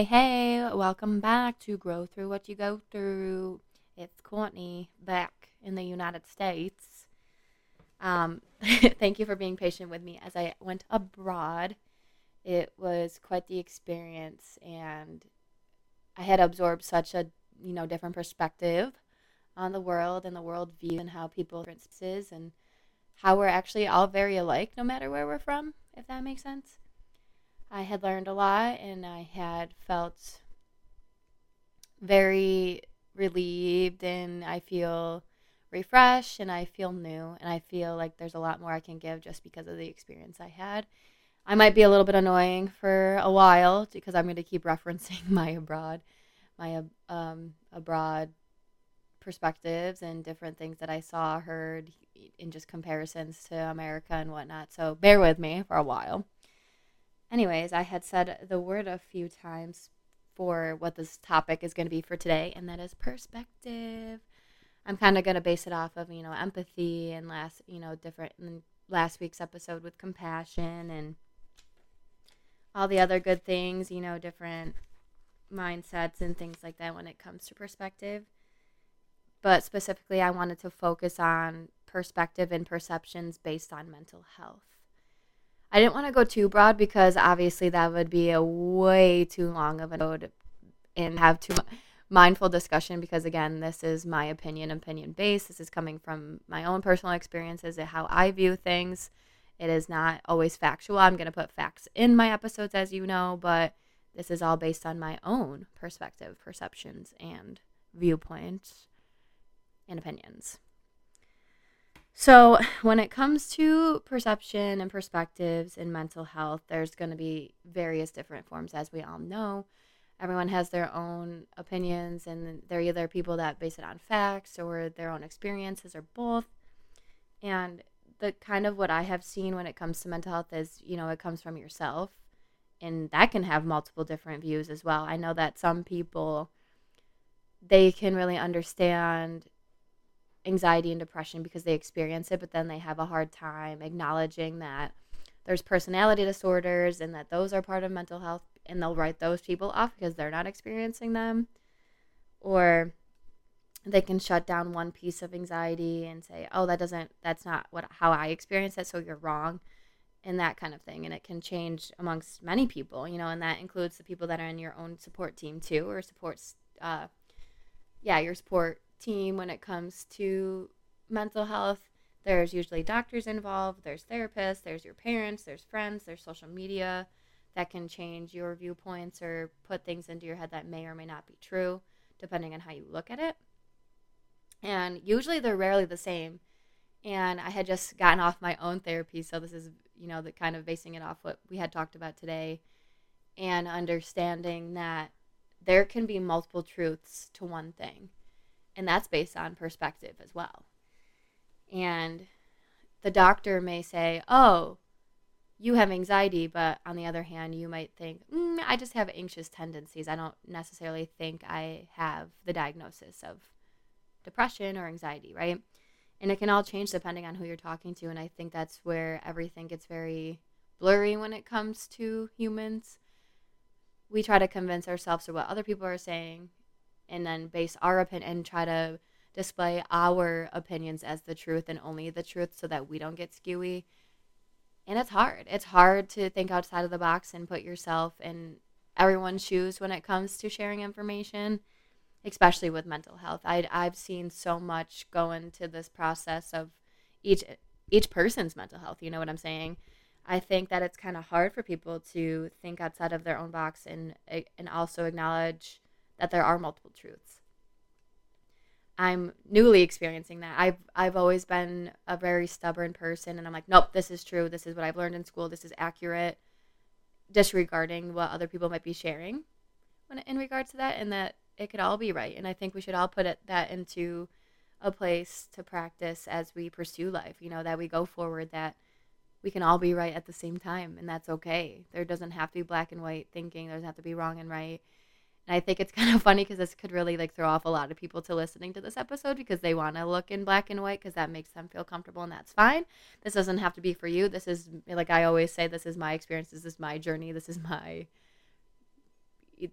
Hey, hey, welcome back to Grow Through What You Go Through. It's Courtney back in the United States. Um, thank you for being patient with me as I went abroad. It was quite the experience, and I had absorbed such a you know different perspective on the world and the world view and how people differences and how we're actually all very alike no matter where we're from, if that makes sense. I had learned a lot and I had felt very relieved and I feel refreshed and I feel new and I feel like there's a lot more I can give just because of the experience I had. I might be a little bit annoying for a while because I'm going to keep referencing my abroad, my um, abroad perspectives and different things that I saw, heard in just comparisons to America and whatnot. So bear with me for a while anyways, I had said the word a few times for what this topic is going to be for today, and that is perspective. I'm kind of going to base it off of, you know, empathy and last, you know, different last week's episode with compassion and all the other good things, you know, different mindsets and things like that when it comes to perspective. But specifically, I wanted to focus on perspective and perceptions based on mental health. I didn't want to go too broad because obviously that would be a way too long of an ode and have too much mindful discussion because again, this is my opinion, opinion based. This is coming from my own personal experiences and how I view things. It is not always factual. I'm going to put facts in my episodes as you know, but this is all based on my own perspective, perceptions, and viewpoints and opinions. So, when it comes to perception and perspectives in mental health, there's going to be various different forms, as we all know. Everyone has their own opinions, and they're either people that base it on facts or their own experiences or both. And the kind of what I have seen when it comes to mental health is, you know, it comes from yourself, and that can have multiple different views as well. I know that some people they can really understand anxiety and depression because they experience it, but then they have a hard time acknowledging that there's personality disorders and that those are part of mental health and they'll write those people off because they're not experiencing them. Or they can shut down one piece of anxiety and say, "Oh, that doesn't that's not what how I experience it, so you're wrong." And that kind of thing. And it can change amongst many people, you know, and that includes the people that are in your own support team too, or supports uh yeah, your support team when it comes to mental health. There's usually doctors involved, there's therapists, there's your parents, there's friends, there's social media that can change your viewpoints or put things into your head that may or may not be true, depending on how you look at it. And usually they're rarely the same. And I had just gotten off my own therapy, so this is, you know, the kind of basing it off what we had talked about today and understanding that there can be multiple truths to one thing and that's based on perspective as well. And the doctor may say, "Oh, you have anxiety," but on the other hand, you might think, mm, "I just have anxious tendencies. I don't necessarily think I have the diagnosis of depression or anxiety, right?" And it can all change depending on who you're talking to, and I think that's where everything gets very blurry when it comes to humans. We try to convince ourselves of what other people are saying and then base our opinion and try to display our opinions as the truth and only the truth so that we don't get skewy. And it's hard. It's hard to think outside of the box and put yourself in everyone's shoes when it comes to sharing information, especially with mental health. I, I've seen so much go into this process of each each person's mental health. You know what I'm saying? I think that it's kind of hard for people to think outside of their own box and eh, and also acknowledge that there are multiple truths. I'm newly experiencing that. I've I've always been a very stubborn person and I'm like, nope, this is true. This is what I've learned in school. This is accurate. Disregarding what other people might be sharing when in regards to that and that it could all be right. And I think we should all put it that into a place to practice as we pursue life, you know, that we go forward that we can all be right at the same time and that's okay. There doesn't have to be black and white thinking. There doesn't have to be wrong and right and I think it's kind of funny because this could really like throw off a lot of people to listening to this episode because they want to look in black and white because that makes them feel comfortable and that's fine. This doesn't have to be for you. This is like I always say, this is my experience. This is my journey. This is my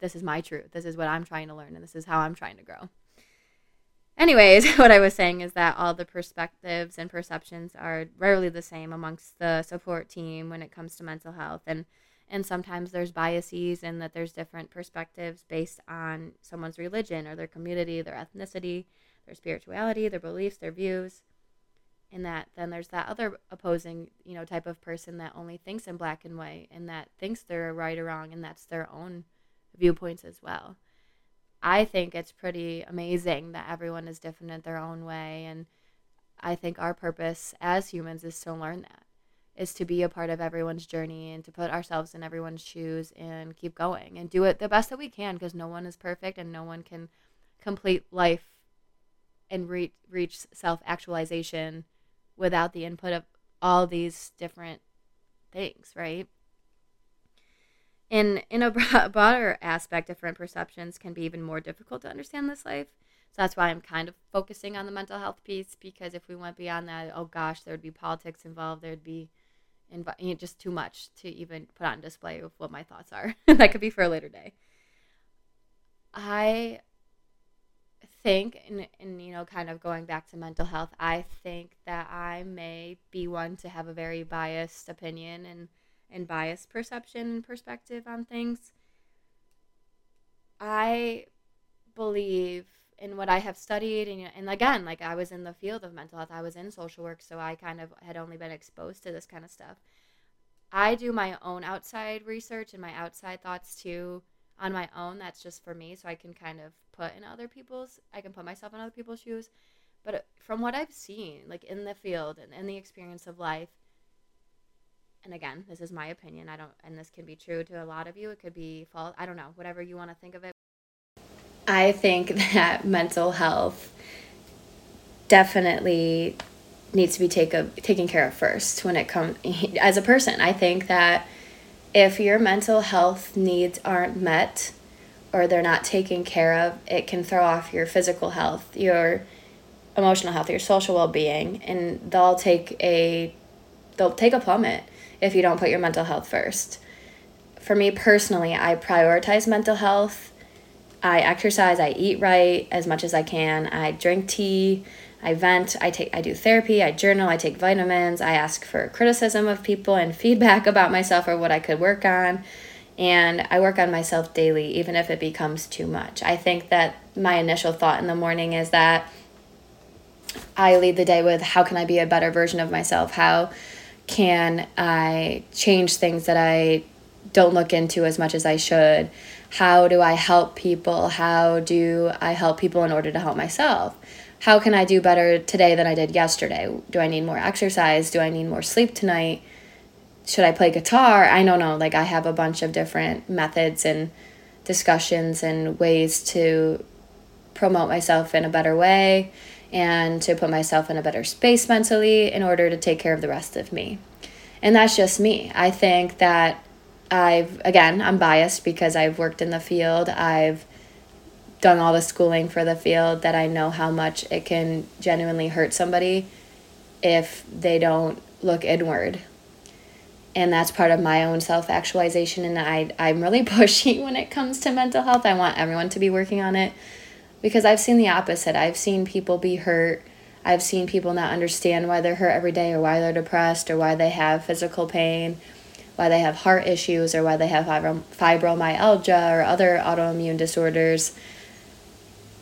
this is my truth. This is what I'm trying to learn, and this is how I'm trying to grow. Anyways, what I was saying is that all the perspectives and perceptions are rarely the same amongst the support team when it comes to mental health, and and sometimes there's biases and that there's different perspectives based on someone's religion or their community, their ethnicity, their spirituality, their beliefs, their views. And that then there's that other opposing you know type of person that only thinks in black and white and that thinks they're right or wrong and that's their own viewpoints as well. I think it's pretty amazing that everyone is different in their own way. And i think our purpose as humans is to learn that is to be a part of everyone's journey and to put ourselves in everyone's shoes and keep going and do it the best that we can because no one is perfect and no one can complete life and reach reach self actualization without the input of all these different things, right? In in a broader aspect, different perceptions can be even more difficult to understand this life. So that's why I'm kind of focusing on the mental health piece because if we went beyond that, oh gosh, there would be politics involved. There'd be inv- you just too much to even put on display of what my thoughts are. that could be for a later day. I think, and, and you know, kind of going back to mental health, I think that I may be one to have a very biased opinion and, and biased perception and perspective on things. I believe in what I have studied, and, and again, like I was in the field of mental health, I was in social work, so I kind of had only been exposed to this kind of stuff. I do my own outside research and my outside thoughts too on my own. That's just for me, so I can kind of put in other people's. I can put myself in other people's shoes. But uh, from what I've seen, like in the field and in the experience of life, and again, this is my opinion. I don't, and this can be true to a lot of you. It could be false. I don't know. Whatever you want to think of it. I think that mental health definitely needs to be take a, taken care of first when it comes as a person. I think that if your mental health needs aren't met or they're not taken care of, it can throw off your physical health, your emotional health, your social well-being, and they'll take a they'll take a plummet if you don't put your mental health first. For me personally, I prioritize mental health. I exercise, I eat right as much as I can. I drink tea. I vent, I take I do therapy, I journal, I take vitamins, I ask for criticism of people and feedback about myself or what I could work on. And I work on myself daily even if it becomes too much. I think that my initial thought in the morning is that I lead the day with how can I be a better version of myself? How can I change things that I don't look into as much as I should? How do I help people? How do I help people in order to help myself? how can I do better today than I did yesterday? Do I need more exercise? Do I need more sleep tonight? Should I play guitar? I don't know. Like, I have a bunch of different methods and discussions and ways to promote myself in a better way and to put myself in a better space mentally in order to take care of the rest of me. And that's just me. I think that I've, again, I'm biased because I've worked in the field. I've done all the schooling for the field that I know how much it can genuinely hurt somebody if they don't look inward. And that's part of my own self actualization. And I, I'm really pushy when it comes to mental health. I want everyone to be working on it because I've seen the opposite. I've seen people be hurt. I've seen people not understand why they're hurt every day or why they're depressed or why they have physical pain, why they have heart issues or why they have fibromyalgia or other autoimmune disorders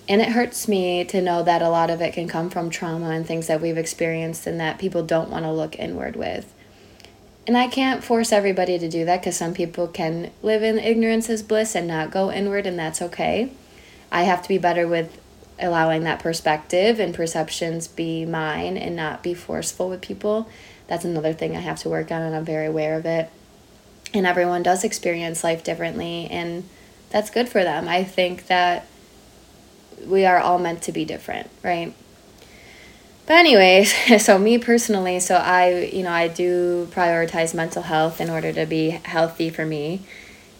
and it hurts me to know that a lot of it can come from trauma and things that we've experienced and that people don't want to look inward with. And I can't force everybody to do that because some people can live in ignorance as bliss and not go inward, and that's okay. I have to be better with allowing that perspective and perceptions be mine and not be forceful with people. That's another thing I have to work on, and I'm very aware of it. And everyone does experience life differently, and that's good for them. I think that we are all meant to be different, right? But anyways, so me personally, so I, you know, I do prioritize mental health in order to be healthy for me.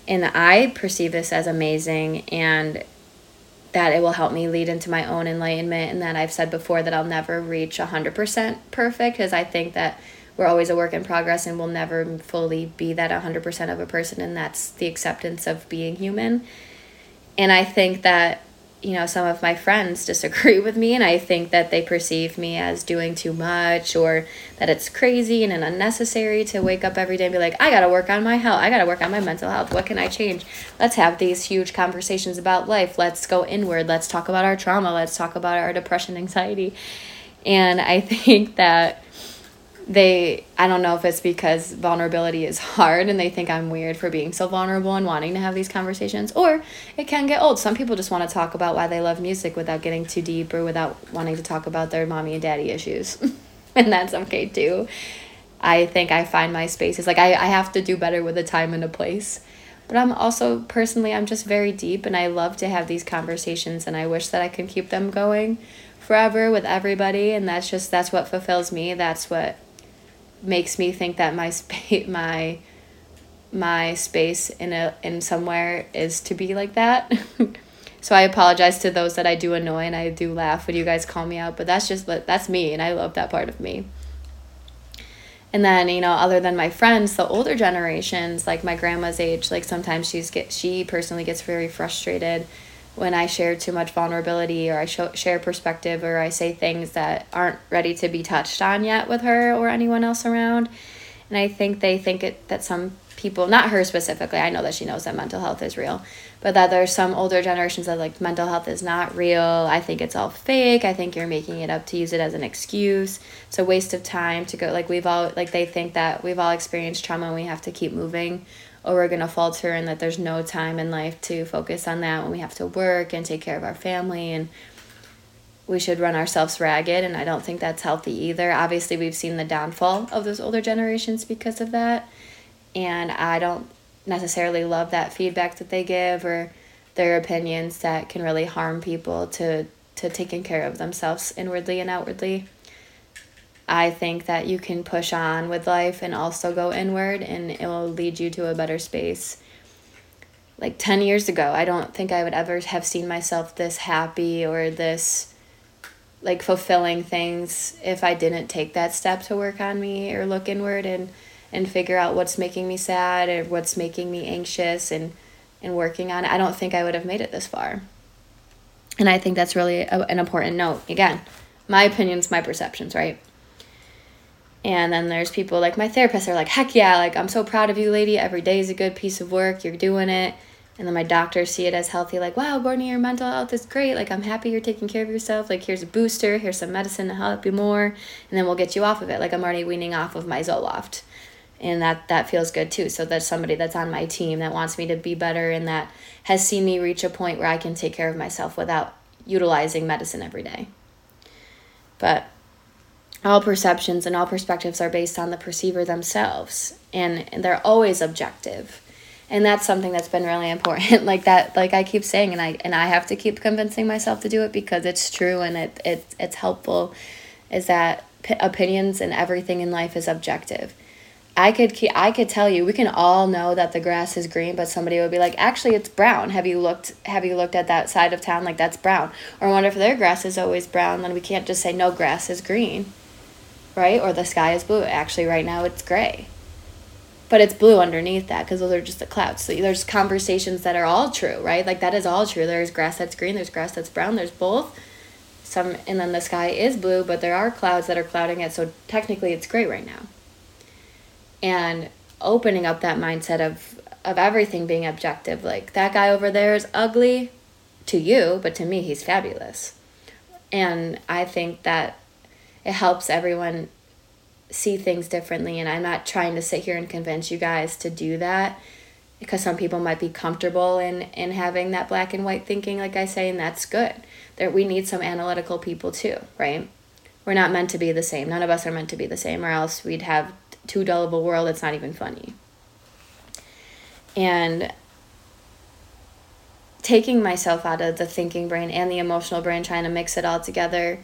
And I perceive this as amazing and that it will help me lead into my own enlightenment and that I've said before that I'll never reach 100% perfect because I think that we're always a work in progress and we'll never fully be that 100% of a person and that's the acceptance of being human. And I think that you know some of my friends disagree with me and i think that they perceive me as doing too much or that it's crazy and unnecessary to wake up every day and be like i gotta work on my health. I gotta work on my mental health. What can i change? Let's have these huge conversations about life. Let's go inward. Let's talk about our trauma. Let's talk about our depression anxiety. And i think that they I don't know if it's because vulnerability is hard and they think I'm weird for being so vulnerable and wanting to have these conversations or it can get old. Some people just want to talk about why they love music without getting too deep or without wanting to talk about their mommy and daddy issues. and that's okay too. I think I find my spaces like I, I have to do better with a time and a place. But I'm also personally I'm just very deep and I love to have these conversations and I wish that I could keep them going forever with everybody and that's just that's what fulfills me. That's what makes me think that my space my my space in a in somewhere is to be like that. so I apologize to those that I do annoy and I do laugh when you guys call me out, but that's just that's me and I love that part of me. And then, you know, other than my friends, the older generations, like my grandma's age, like sometimes she's get she personally gets very frustrated when I share too much vulnerability or I show, share perspective or I say things that aren't ready to be touched on yet with her or anyone else around. And I think they think it that some people, not her specifically, I know that she knows that mental health is real, but that there's some older generations that like mental health is not real. I think it's all fake. I think you're making it up to use it as an excuse. It's a waste of time to go like we've all like they think that we've all experienced trauma and we have to keep moving or we're going to falter and that there's no time in life to focus on that when we have to work and take care of our family and we should run ourselves ragged and I don't think that's healthy either. Obviously, we've seen the downfall of those older generations because of that. And I don't necessarily love that feedback that they give or their opinions that can really harm people to to taking care of themselves inwardly and outwardly. I think that you can push on with life and also go inward, and it will lead you to a better space. Like 10 years ago, I don't think I would ever have seen myself this happy or this like fulfilling things if I didn't take that step to work on me or look inward and and figure out what's making me sad or what's making me anxious and and working on it. I don't think I would have made it this far. And I think that's really a, an important note. Again, my opinions, my perceptions, right? And then there's people like my therapist are like, heck yeah, like I'm so proud of you, lady. Every day is a good piece of work. You're doing it. And then my doctors see it as healthy, like, wow, Courtney, your mental health is great. Like, I'm happy you're taking care of yourself. Like, here's a booster, here's some medicine to help you more, and then we'll get you off of it. Like, I'm already weaning off of my Zoloft. And that, that feels good too. So, that's somebody that's on my team that wants me to be better and that has seen me reach a point where I can take care of myself without utilizing medicine every day. But all perceptions and all perspectives are based on the perceiver themselves and, and they're always objective. And that's something that's been really important. Like that like i keep saying and i and i have to keep convincing myself to do it because it's true and it, it it's helpful is that p- opinions and everything in life is objective. I could keep, i could tell you we can all know that the grass is green but somebody would be like actually it's brown. Have you looked have you looked at that side of town? Like that's brown. Or wonder if their grass is always brown then we can't just say no grass is green right? Or the sky is blue. Actually, right now it's gray. But it's blue underneath that because those are just the clouds. So there's conversations that are all true, right? Like that is all true. There's grass that's green, there's grass that's brown, there's both. Some and then the sky is blue, but there are clouds that are clouding it, so technically it's gray right now. And opening up that mindset of of everything being objective, like that guy over there is ugly to you, but to me he's fabulous. And I think that it helps everyone see things differently and i'm not trying to sit here and convince you guys to do that because some people might be comfortable in in having that black and white thinking like i say and that's good. There we need some analytical people too right? We're not meant to be the same. None of us are meant to be the same or else we'd have too dull of a world. It's not even funny. And taking myself out of the thinking brain and the emotional brain trying to mix it all together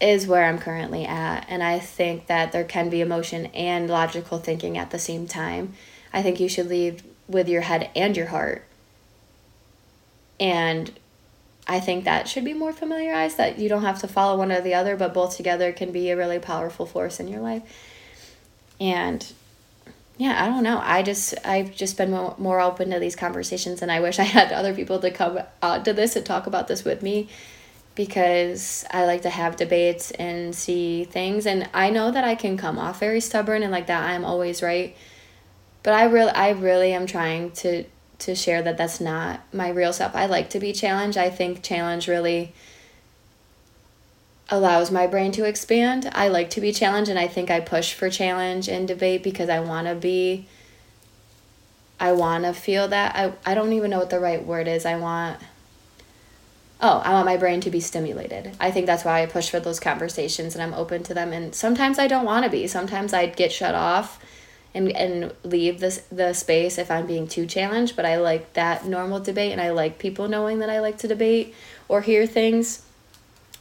is where I'm currently at. And I think that there can be emotion and logical thinking at the same time. I think you should lead with your head and your heart. And I think that should be more familiarized that you don't have to follow one or the other, but both together can be a really powerful force in your life. And yeah, I don't know. I just I've just been more open to these conversations, and I wish I had other people to come out to this and talk about this with me, because I like to have debates and see things, and I know that I can come off very stubborn and like that I'm always right, but I really I really am trying to to share that that's not my real self. I like to be challenged. I think challenge really allows my brain to expand. I like to be challenged and I think I push for challenge and debate because I want to be I want to feel that I I don't even know what the right word is. I want Oh, I want my brain to be stimulated. I think that's why I push for those conversations and I'm open to them and sometimes I don't want to be. Sometimes I'd get shut off and and leave this the space if I'm being too challenged, but I like that normal debate and I like people knowing that I like to debate or hear things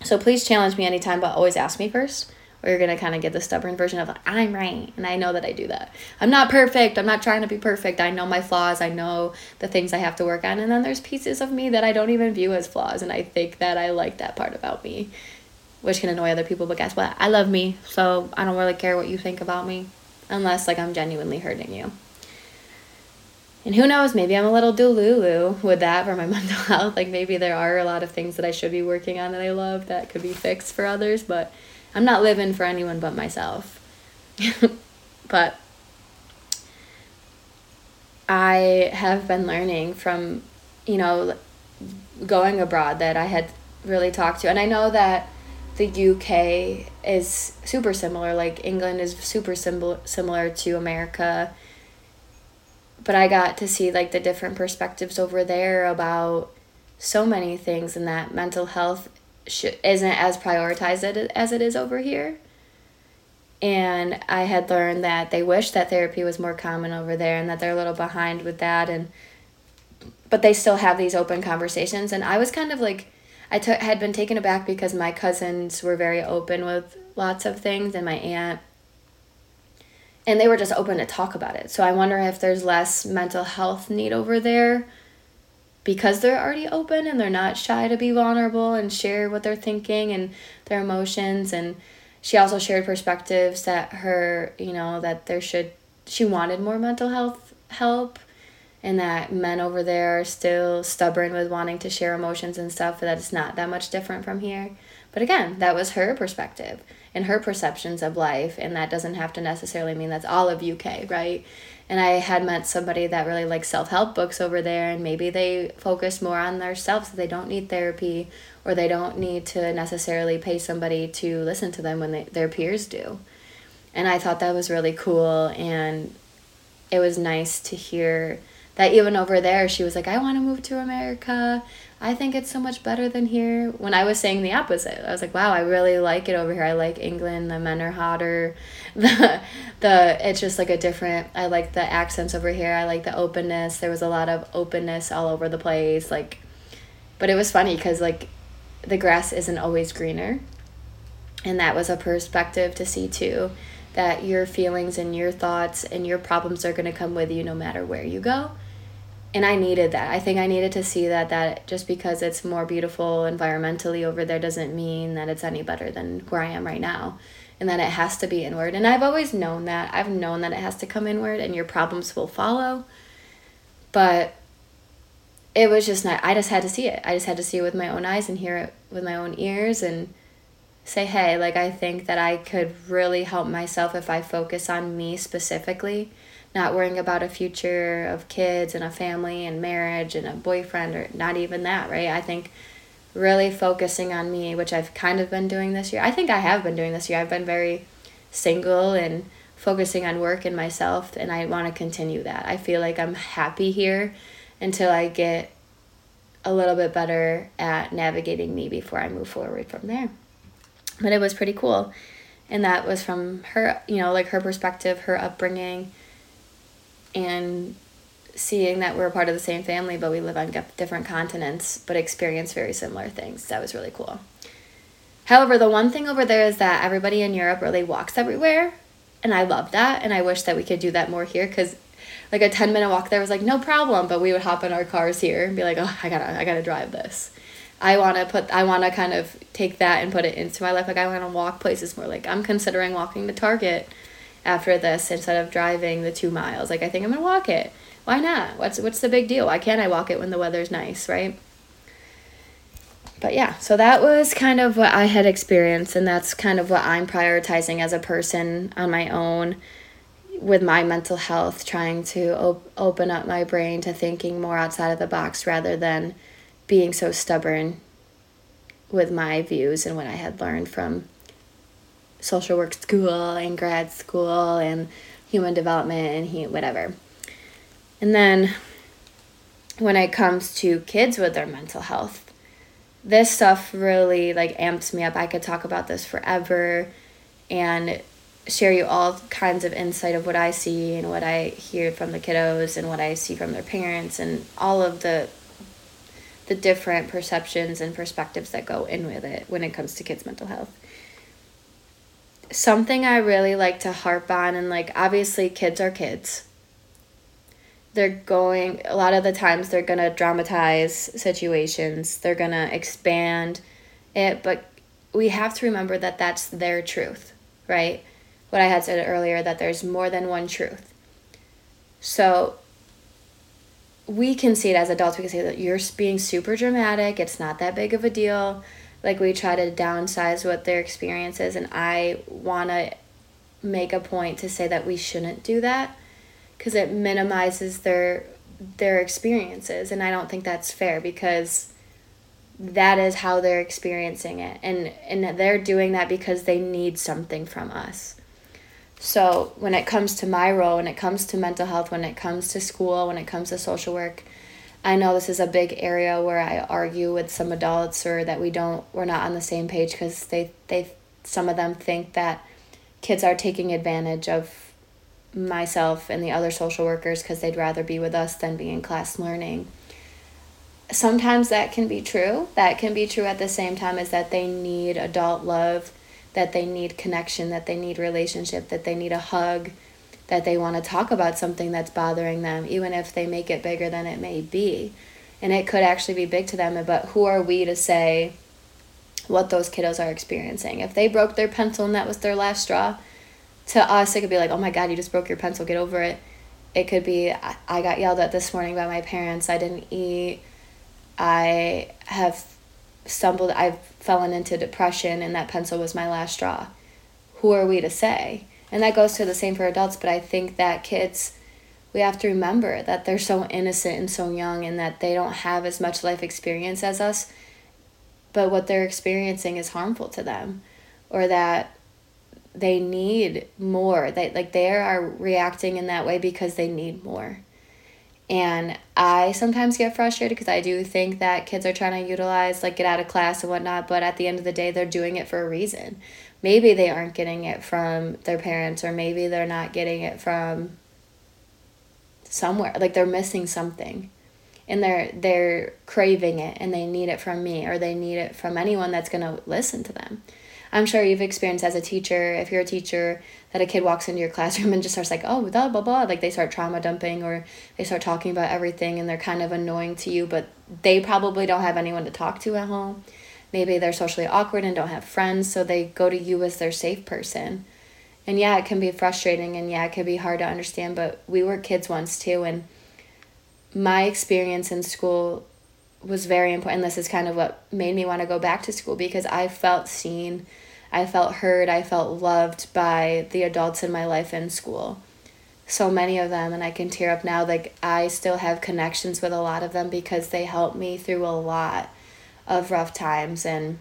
so please challenge me anytime, but always ask me first, or you're gonna kind of get the stubborn version of like, I'm right, and I know that I do that. I'm not perfect. I'm not trying to be perfect. I know my flaws. I know the things I have to work on, and then there's pieces of me that I don't even view as flaws, and I think that I like that part about me, which can annoy other people. But guess what? I love me, so I don't really care what you think about me, unless like I'm genuinely hurting you. And who knows, maybe I'm a little delulu with that for my mental health. Like maybe there are a lot of things that I should be working on that I love that could be fixed for others, but I'm not living for anyone but myself. but I have been learning from, you know, going abroad that I had really talked to. And I know that the UK is super similar. Like England is super sim- similar to America but I got to see like the different perspectives over there about so many things and that mental health sh- isn't as prioritized as it is over here. And I had learned that they wish that therapy was more common over there and that they're a little behind with that and but they still have these open conversations and I was kind of like I took had been taken aback because my cousins were very open with lots of things and my aunt and they were just open to talk about it. So I wonder if there's less mental health need over there because they're already open and they're not shy to be vulnerable and share what they're thinking and their emotions and she also shared perspectives that her, you know, that there should she wanted more mental health help and that men over there are still stubborn with wanting to share emotions and stuff, that it's not that much different from here. But again, that was her perspective and her perceptions of life and that doesn't have to necessarily mean that's all of UK, right? And I had met somebody that really likes self-help books over there and maybe they focus more on themselves. so They don't need therapy or they don't need to necessarily pay somebody to listen to them when they, their peers do. And I thought that was really cool and it was nice to hear that even over there she was like I want to move to America I think it's so much better than here. When I was saying the opposite, I was like, wow, I really like it over here. I like England. The men are hotter. The the it's just like a different. I like the accents over here. I like the openness. There was a lot of openness all over the place. Like, but it was funny because like, the grass isn't always greener, and that was a perspective to see too. That your feelings and your thoughts and your problems are going to come with you no matter where you go and I needed that. I think I needed to see that that just because it's more beautiful environmentally over there doesn't mean that it's any better than where I am right now. And that it has to be inward. And I've always known that. I've known that it has to come inward and your problems will follow. But it was just not I just had to see it. I just had to see it with my own eyes and hear it with my own ears and say, hey, like I think that I could really help myself if I focus on me specifically not worrying about a future of kids and a family and marriage and a boyfriend or not even that, right? I think really focusing on me, which I've kind of been doing this year. I think I have been doing this year. I've been very single and focusing on work and myself, and I want to continue that. I feel like I'm happy here until I get a little bit better at navigating me before I move forward from there. But it was pretty cool. And that was from her, you know, like her perspective, her upbringing and seeing that we're part of the same family, but we live on different continents, but experience very similar things. That was really cool. However, the one thing over there is that everybody in Europe really walks everywhere, and I love that, and I wish that we could do that more here because like a 10 minute walk there was like no problem but we would hop in our cars here and be like oh i gotta i gotta drive this i want to put i want to kind of take that and put it into my life like i want to walk places more like i'm considering walking to target after this instead of driving the two miles. Like I think I'm gonna walk it. Why not? What's what's the big deal? Why can't I walk it when the weather's nice, right? But yeah, so that was kind of what I had experienced, and that's kind of what I'm prioritizing as a person on my own with my mental health, trying to op- open up my brain to thinking more outside of the box rather than being so stubborn with my views and what I had learned from social work school and grad school and human development and he, whatever. And then when it comes to kids with their mental health, this stuff really like amps me up. I could talk about this forever and share you all kinds of insight of what I see and what I hear from the kiddos and what I see from their parents and all of the the different perceptions and perspectives that go in with it when it comes to kids' mental health. Something I really like to harp on and like obviously kids are kids. They're going a lot of the times they're going to dramatize situations they're going to expand it but we have to remember that that's their truth right? What i had said earlier that there's more than one truth. So we can see it as adults we can say that you're being super dramatic it's not that big of a deal like we try to downsize what their experience is and i want to make a point to say that we shouldn't do that because it minimizes their their experiences and I don't think that's fair because that is how they're experiencing it and and they're doing that because they need something from us. So, when it comes to my role, when it comes to mental health, when it comes to school, when it comes to social work, I know this is a big area where I argue with some adults or that we don't we're not on the same page because they they some of them think that kids are taking advantage of myself and the other social workers because they'd rather be with us than be in class learning. Sometimes that can be true. That can be true at the same time as that they need adult love, that they need connection, that they need relationship, that they need a hug, that they want to talk about something that's bothering them, even if they make it bigger than it may be. And it could actually be big to them, but who are we to say what those kiddos are experiencing? If they broke their pencil and that was their last straw, to us it could be like oh my god you just broke your pencil get over it it could be i got yelled at this morning by my parents i didn't eat i have stumbled i've fallen into depression and that pencil was my last straw who are we to say and that goes to the same for adults but i think that kids we have to remember that they're so innocent and so young and that they don't have as much life experience as us but what they're experiencing is harmful to them or that they need more. They like they are reacting in that way because they need more. And I sometimes get frustrated because I do think that kids are trying to utilize, like, get out of class and whatnot, but at the end of the day, they're doing it for a reason. Maybe they aren't getting it from their parents, or maybe they're not getting it from somewhere. Like, they're missing something and they're they're craving it and they need it from me or they need it from anyone that's going to listen to them I'm sure you've experienced as a teacher, if you're a teacher, that a kid walks into your classroom and just starts like, oh, blah, blah, blah. Like they start trauma dumping or they start talking about everything and they're kind of annoying to you, but they probably don't have anyone to talk to at home. Maybe they're socially awkward and don't have friends, so they go to you as their safe person. And yeah, it can be frustrating and yeah, it can be hard to understand, but we were kids once too. And my experience in school was very important. This is kind of what made me want to go back to school because I felt seen I felt heard, I felt loved by the adults in my life in school. So many of them, and I can tear up now. Like, I still have connections with a lot of them because they helped me through a lot of rough times. And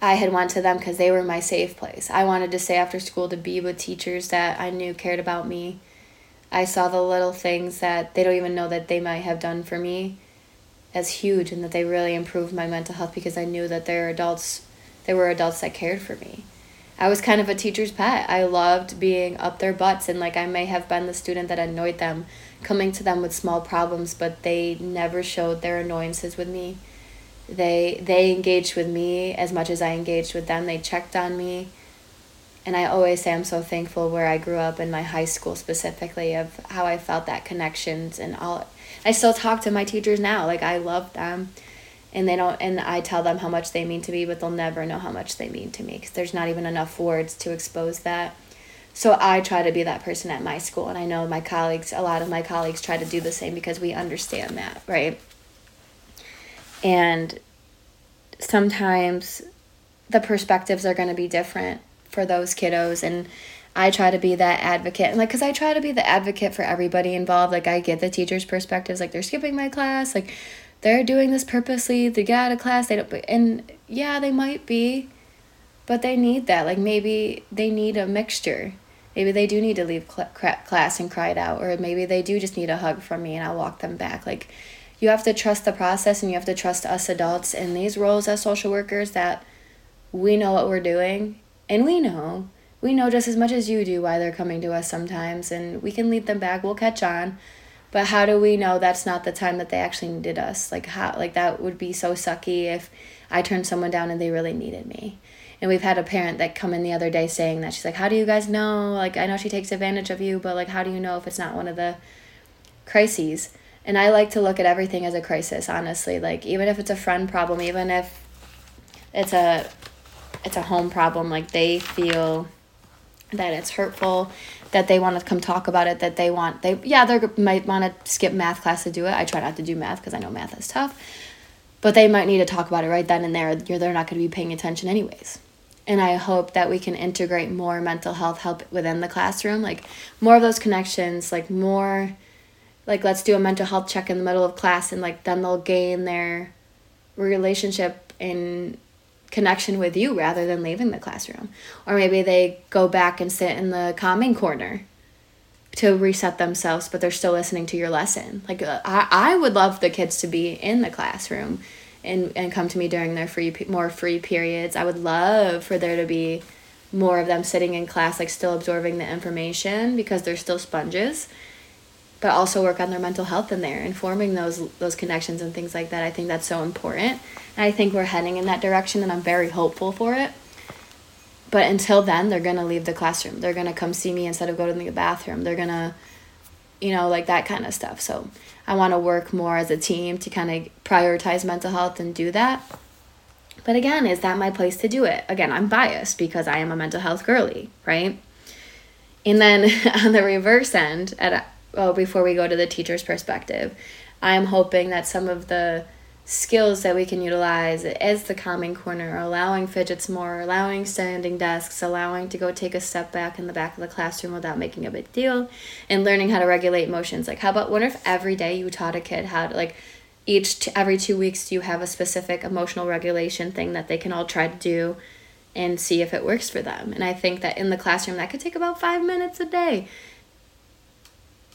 I had went to them because they were my safe place. I wanted to stay after school to be with teachers that I knew cared about me. I saw the little things that they don't even know that they might have done for me as huge and that they really improved my mental health because I knew that they're adults there were adults that cared for me. I was kind of a teacher's pet. I loved being up their butts and like I may have been the student that annoyed them, coming to them with small problems, but they never showed their annoyances with me. They they engaged with me as much as I engaged with them. They checked on me. And I always say I'm so thankful where I grew up in my high school specifically of how I felt that connections and all I still talk to my teachers now. Like I love them and they don't and i tell them how much they mean to me but they'll never know how much they mean to me because there's not even enough words to expose that So I try to be that person at my school, and I know my colleagues, a lot of my colleagues, try to do the same because we understand that, right? And sometimes the perspectives are going to be different for those kiddos, and I try to be that advocate, and like, cause I try to be the advocate for everybody involved. Like, I get the teachers' perspectives, like they're skipping my class, like they're doing this purposely to get out of class. They don't, and yeah, they might be, but they need that. Like maybe they need a mixture maybe they do need to leave cl- class and cry it out or maybe they do just need a hug from me and i'll walk them back like you have to trust the process and you have to trust us adults in these roles as social workers that we know what we're doing. And we know we know just as much as you do why they're coming to us sometimes and we can lead them back. We'll catch on. But how do we know that's not the time that they actually needed us? Like how like that would be so sucky if i turned someone down and they really needed me. And we've had a parent that come in the other day saying that. She's like how do you guys know? Like i know she takes advantage of you but like how do you know if it's not one of the crises and i like to look at everything as a crisis honestly. Like even if it's a friend problem even if it's a it's a home problem like they feel that it's hurtful that they want to come talk about it that they want they yeah they might want to skip math class to do it. I try not to do math because i know math is tough. But they might need to talk about it right then and there. You're they're not going to be paying attention anyways. And I hope that we can integrate more mental health help within the classroom, like more of those connections, like more like let's do a mental health check in the middle of class and like then they'll gain their relationship in connection with you rather than leaving the classroom. Or maybe they go back and sit in the calming corner to reset themselves, but they're still listening to your lesson. Like uh, I, I would love the kids to be in the classroom and and come to me during their free more free periods. I would love for there to be more of them sitting in class like still absorbing the information because they're still sponges but also work on their mental health in there and forming those those connections and things like that. I think that's so important. And I think we're heading in that direction and I'm very hopeful for it. But until then, they're going to leave the classroom. They're going to come see me instead of go to the bathroom. They're going to you know, like that kind of stuff. So, I want to work more as a team to kind of prioritize mental health and do that. But again, is that my place to do it? Again, I'm biased because I am a mental health girly, right? And then on the reverse end, at well, before we go to the teacher's perspective, I'm hoping that some of the skills that we can utilize as the calming corner, allowing fidgets more, allowing standing desks, allowing to go take a step back in the back of the classroom without making a big deal, and learning how to regulate emotions. Like, how about what if every day you taught a kid how to, like, each t- every two weeks you have a specific emotional regulation thing that they can all try to do and see if it works for them. And I think that in the classroom that could take about five minutes a day.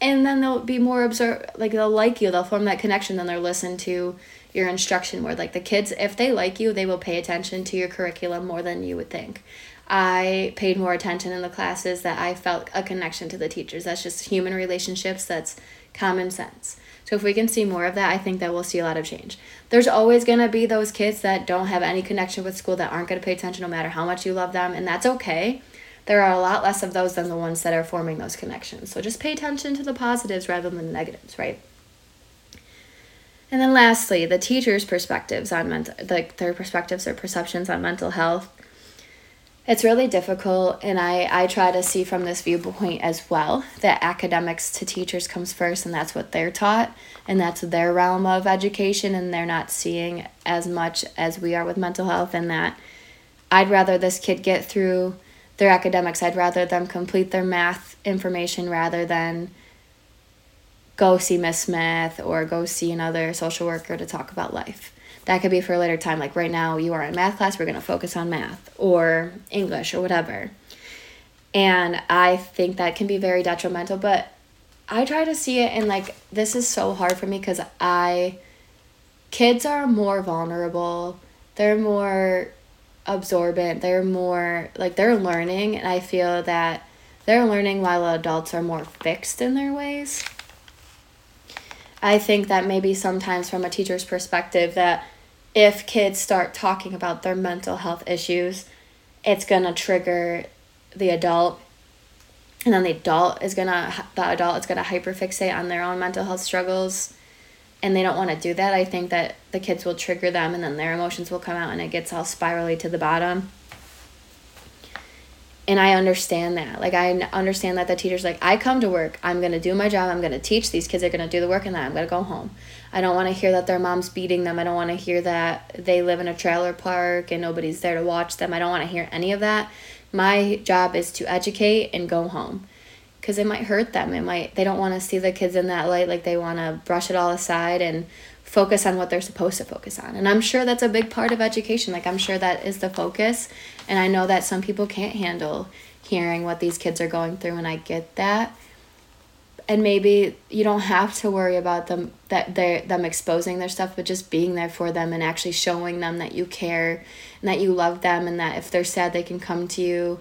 And then they'll be more observe like they'll like you, they'll form that connection, then they'll listen to your instruction more. Like the kids, if they like you, they will pay attention to your curriculum more than you would think. I paid more attention in the classes that I felt a connection to the teachers. That's just human relationships, that's common sense. So if we can see more of that, I think that we'll see a lot of change. There's always going to be those kids that don't have any connection with school that aren't going to pay attention no matter how much you love them, and that's okay. There are a lot less of those than the ones that are forming those connections. So just pay attention to the positives rather than the negatives, right? And then lastly, the teacher's perspectives on mental like their perspectives or perceptions on mental health. It's really difficult and I, I try to see from this viewpoint as well that academics to teachers comes first and that's what they're taught and that's their realm of education and they're not seeing as much as we are with mental health and that I'd rather this kid get through their academics. I'd rather them complete their math information rather than go see Miss Smith or go see another social worker to talk about life. That could be for a later time. Like right now, you are in math class, we're going to focus on math or English or whatever. And I think that can be very detrimental, but I try to see it and like this is so hard for me because I, kids are more vulnerable, they're more absorbent, they're more like they're learning, and I feel that they're learning while adults are more fixed in their ways. I think that maybe sometimes from a teacher's perspective that if kids start talking about their mental health issues, it's going to trigger the adult and then the adult is going to the adult is going to hyperfixate on their own mental health struggles and they don't want to do that. I think that the kids will trigger them and then their emotions will come out and it gets all spirally to the bottom. and I understand that. Like I understand that the teacher's like, I come to work, I'm gonna do my job, I'm gonna teach these kids, They're gonna do the work, and then I'm gonna go home. I don't want to hear that their mom's beating them. I don't want to hear that they live in a trailer park and nobody's there to watch them. I don't want to hear any of that. My job is to educate and go home because it might hurt them. It might they don't want to see the kids in that light. Like they want to brush it all aside and focus on what they're supposed to focus on. And I'm sure that's a big part of education. Like I'm sure that is the focus. And I know that some people can't handle hearing what these kids are going through, and I get that and maybe you don't have to worry about them that they them exposing their stuff but just being there for them and actually showing them that you care and that you love them and that if they're sad they can come to you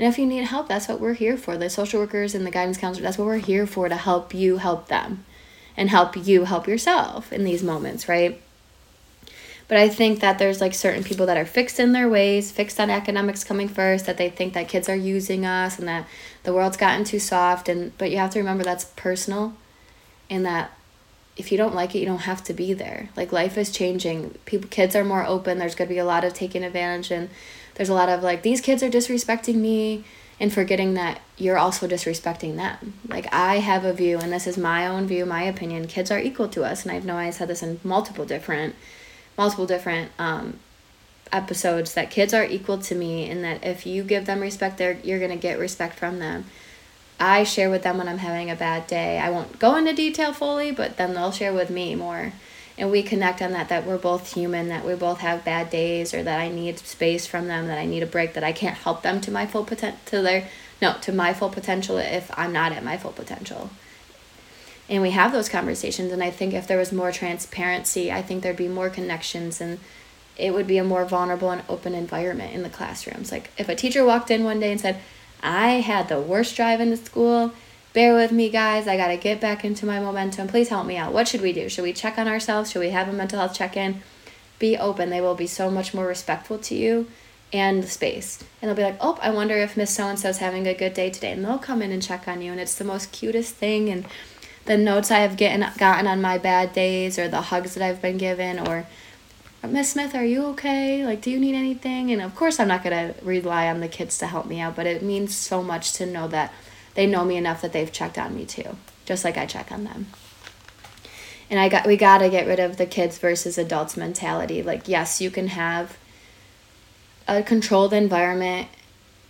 and if you need help that's what we're here for the social workers and the guidance counselor that's what we're here for to help you help them and help you help yourself in these moments right but I think that there's like certain people that are fixed in their ways, fixed on academics coming first, that they think that kids are using us and that the world's gotten too soft and but you have to remember that's personal and that if you don't like it, you don't have to be there. Like life is changing. People kids are more open. There's going to be a lot of taking advantage and there's a lot of like these kids are disrespecting me and forgetting that you're also disrespecting them. Like I have a view and this is my own view, my opinion. Kids are equal to us and I've know I said this in multiple different multiple different um, episodes that kids are equal to me and that if you give them respect they you're going to get respect from them i share with them when i'm having a bad day i won't go into detail fully but then they'll share with me more and we connect on that that we're both human that we both have bad days or that i need space from them that i need a break that i can't help them to my full potential to their no to my full potential if i'm not at my full potential. And we have those conversations and i think if there was more transparency i think there'd be more connections and it would be a more vulnerable and open environment in the classrooms. Like if a teacher walked in one day and said i had the worst drive into school bear with me guys. I got to get back into my momentum. Please help me out. What should we do? Should we check on ourselves? Should we have a mental health check-in? Be open. They will be so much more respectful to you and the space. And they'll be like oh i wonder if miss so and so's having a good day today. And they'll come in and check on you and it's the most cutest thing. And the notes I have getting gotten on my bad days or the hugs that I've been given or Miss Smith, are you okay? Like, do you need anything? And of course, I'm not going to rely on the kids to help me out, but it means so much to know that they know me enough that they've checked on me too, just like I check on them. And I got we got to get rid of the kids versus adults mentality. Like, yes, you can have a controlled environment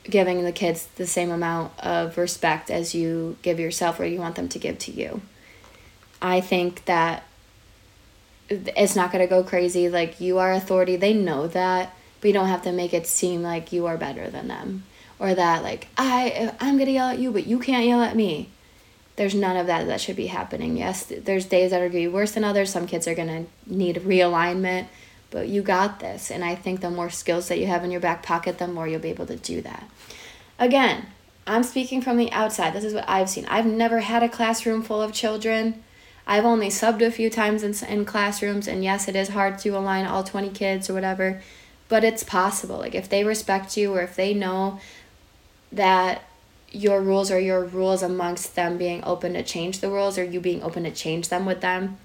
giving the kids the same amount of respect as you give yourself or you want them to give to you. I think that it's not going to go crazy. Like, you are authority. They know that, but you don't have to make it seem like you are better than them or that, like, I, I'm to yell at you, but you can't yell at me. There's none of that that should be happening. Yes, there's days that are to be worse than others. Some kids are to need realignment but you got this. And I think the more skills that you have in your back pocket, the more you'll be able to do that. Again, I'm speaking from the outside. This is what I've seen. I've never had a classroom full of children. I've only subbed a few times in, in classrooms, and yes, it is hard to align all 20 kids or whatever, but it's possible. Like, if they respect you or if they know that your rules are your rules amongst them being open to change the rules or you being open to change them with them,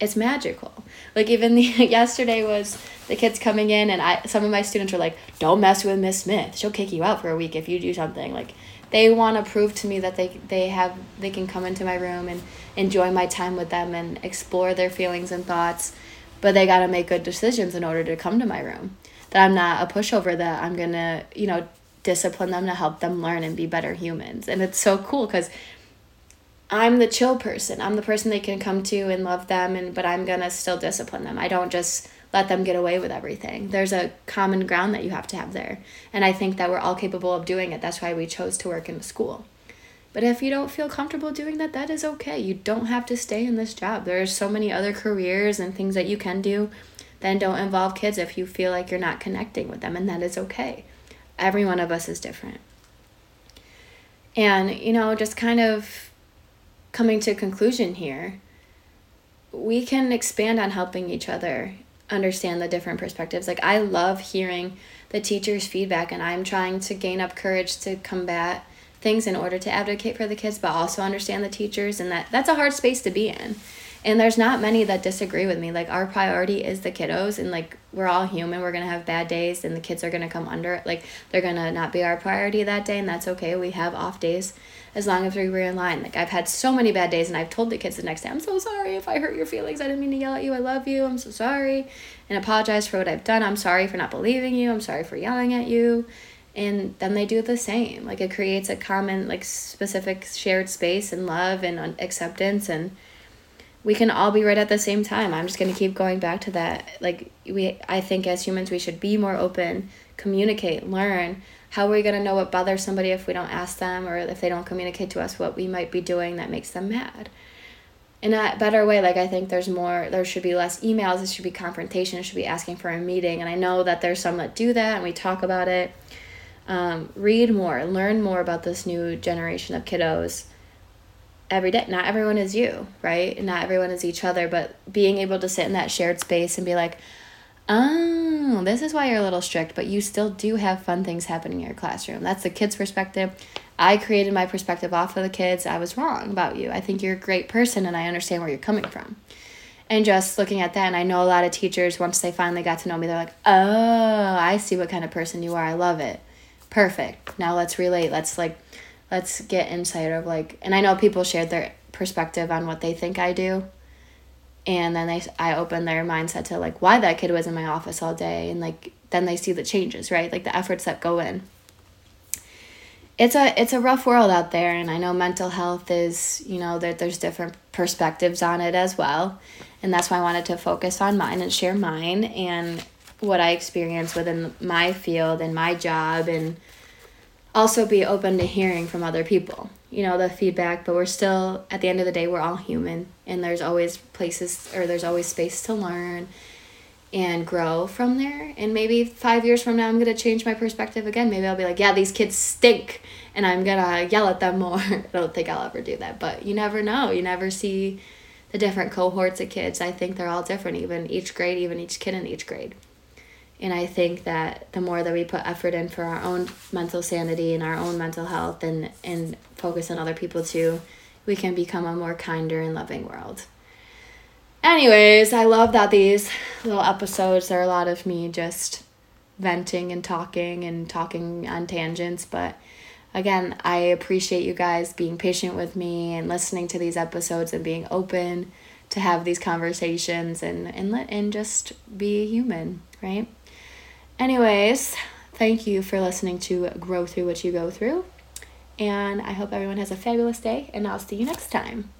it's magical. Like even the yesterday was the kids coming in and I some of my students were like, "Don't mess with Miss Smith. She'll kick you out for a week if you do something." Like they want to prove to me that they they have they can come into my room and enjoy my time with them and explore their feelings and thoughts, but they got to make good decisions in order to come to my room. That I'm not a pushover that I'm to, you know, discipline them to help them learn and be better humans. And it's so cool cuz I'm the chill person. I'm the person they can come to and love them and but I'm to still discipline them. I don't just let them get away with everything. There's a common ground that you have to have there. And I think that we're all capable of doing it. That's why we chose to work in school. But if you don't feel comfortable doing that, that is okay. You don't have to stay in this job. There's so many other careers and things that you can do then don't involve kids if you feel like you're not connecting with them and that is okay. Every one of us is different. And you know, just kind of coming to a conclusion here, we can expand on helping each other understand the different perspectives. Like, I love hearing the teacher's feedback, and I'm trying to gain up courage to combat things in order to advocate for the kids, but also understand the teachers, and that that's a hard space to be in. And there's not many that disagree with me. Like our priority is the kiddos and like we're all human. We're to have bad days and the kids are to come under it. Like they're to not be our priority that day and that's okay. We have off days as long as we were in line. Like I've had so many bad days and I've told the kids the next day, I'm so sorry if I hurt your feelings. I didn't mean to yell at you. I love you. I'm so sorry. And apologize for what I've done. I'm sorry for not believing you. I'm sorry for yelling at you. And then they do the same. Like it creates a common, like specific shared space and love and uh, acceptance and we can all be right at the same time. I'm just going to keep going back to that. Like we I think as humans we should be more open, communicate, learn. How are we going to know what bothers somebody if we don't ask them or if they don't communicate to us what we might be doing that makes them mad? In a better way, like I think there's more there should be less emails, it should be confrontation, it should be asking for a meeting. And I know that there's some that do that and we talk about it. Um, read more, learn more about this new generation of kiddos every day. Not everyone is you, right? Not everyone is each other, but being able to sit in that shared space and be like, oh, this is why you're a little strict, but you still do have fun things happening in your classroom. That's the kid's perspective. I created my perspective off of the kids. I was wrong about you. I think you're a great person and I understand where you're coming from. And just looking at that, and I know a lot of teachers, once they finally got to know me, they're like, oh, I see what kind of person you are. I love it. Perfect. Now let's relate. Let's like let's get insight of like and i know people shared their perspective on what they think i do. And then they i open their mindset to like why that kid was in my office all day. And like then they see the changes right? Like the efforts that go in. It's a it's a rough world out there. And i know mental health is you know that there's different perspectives on it as well. And that's why i wanted to focus on mine and share mine and what i experience within my field and my job and also be open to hearing from other people you know the feedback but we're still at the end of the day we're all human and there's always places or there's always space to learn and grow from there. And maybe five years from now i'm going to change my perspective again. Maybe i'll be like yeah these kids stink and i'm going to yell at them more. I don't think i'll ever do that but you never know. You never see the different cohorts of kids. I think they're all different even each grade even each kid in each grade and I think that the more that we put effort in for our own mental sanity and our own mental health and, and focus on other people too, we can become a more kinder and loving world. Anyways, I love that these little episodes are a lot of me just venting and talking and talking on tangents, but again, I appreciate you guys being patient with me and listening to these episodes and being open to have these conversations and and let and just be human, right? Anyways, thank you for listening to Grow Through What You Go Through. And I hope everyone has a fabulous day, and I'll see you next time.